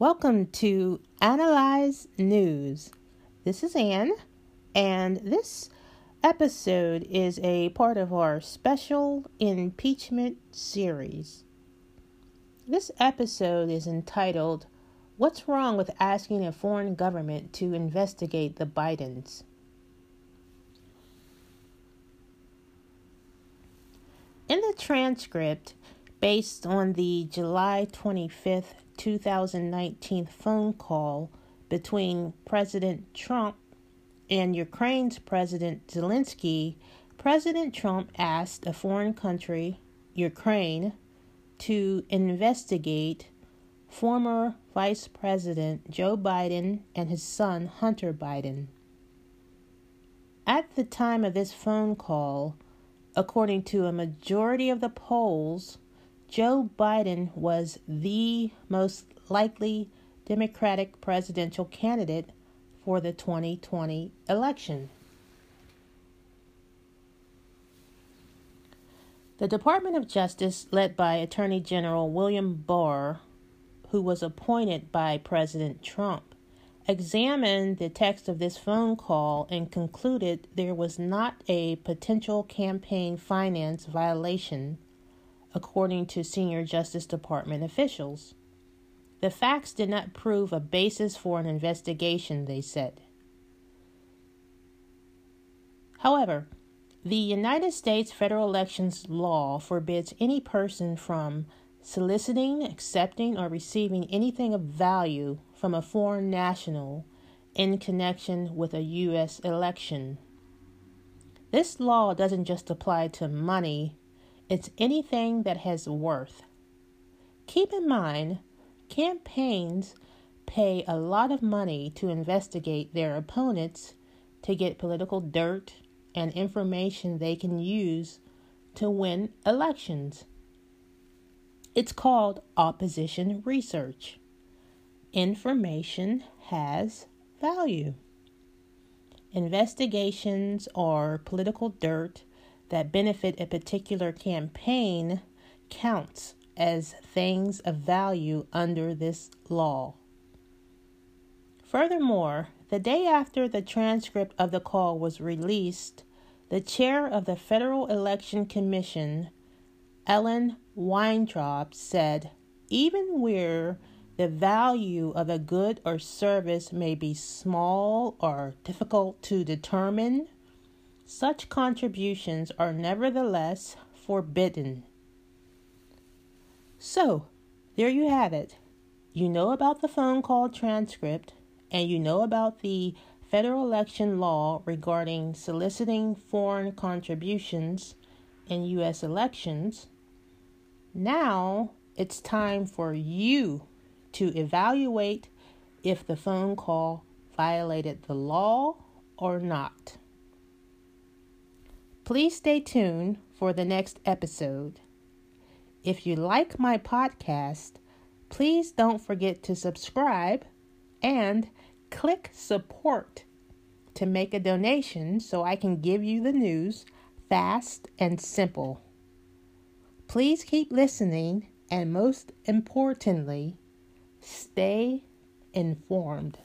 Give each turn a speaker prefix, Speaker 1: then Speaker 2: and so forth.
Speaker 1: Welcome to Analyze News. This is Anne, and this episode is a part of our special impeachment series. This episode is entitled What's Wrong with Asking a Foreign Government to Investigate the Bidens? In the transcript, based on the July 25th 2019 phone call between President Trump and Ukraine's President Zelensky, President Trump asked a foreign country, Ukraine, to investigate former Vice President Joe Biden and his son Hunter Biden. At the time of this phone call, according to a majority of the polls, Joe Biden was the most likely Democratic presidential candidate for the 2020 election. The Department of Justice, led by Attorney General William Barr, who was appointed by President Trump, examined the text of this phone call and concluded there was not a potential campaign finance violation according to senior Justice Department officials. The facts did not prove a basis for an investigation, they said. However, the United States federal elections law forbids any person from soliciting, accepting, or receiving anything of value from a foreign national in connection with a U.S. election. This law doesn't just apply to money it's anything that has worth. Keep in mind, campaigns pay a lot of money to investigate their opponents to get political dirt and information they can use to win elections. It's called opposition research. Information has value. Investigations or political dirt that benefit a particular campaign counts as things of value under this law. Furthermore, the day after the transcript of the call was released, the chair of the Federal Election Commission, Ellen Weintraub, said, Even where the value of a good or service may be small or difficult to determine, such contributions are nevertheless forbidden. So, there you have it. You know about the phone call transcript, and you know about the federal election law regarding soliciting foreign contributions in U.S. elections. Now it's time for you to evaluate if the phone call violated the law or not. Please stay tuned for the next episode. If you like my podcast, please don't forget to subscribe and click support to make a donation so I can give you the news fast and simple. Please keep listening and, most importantly, stay informed.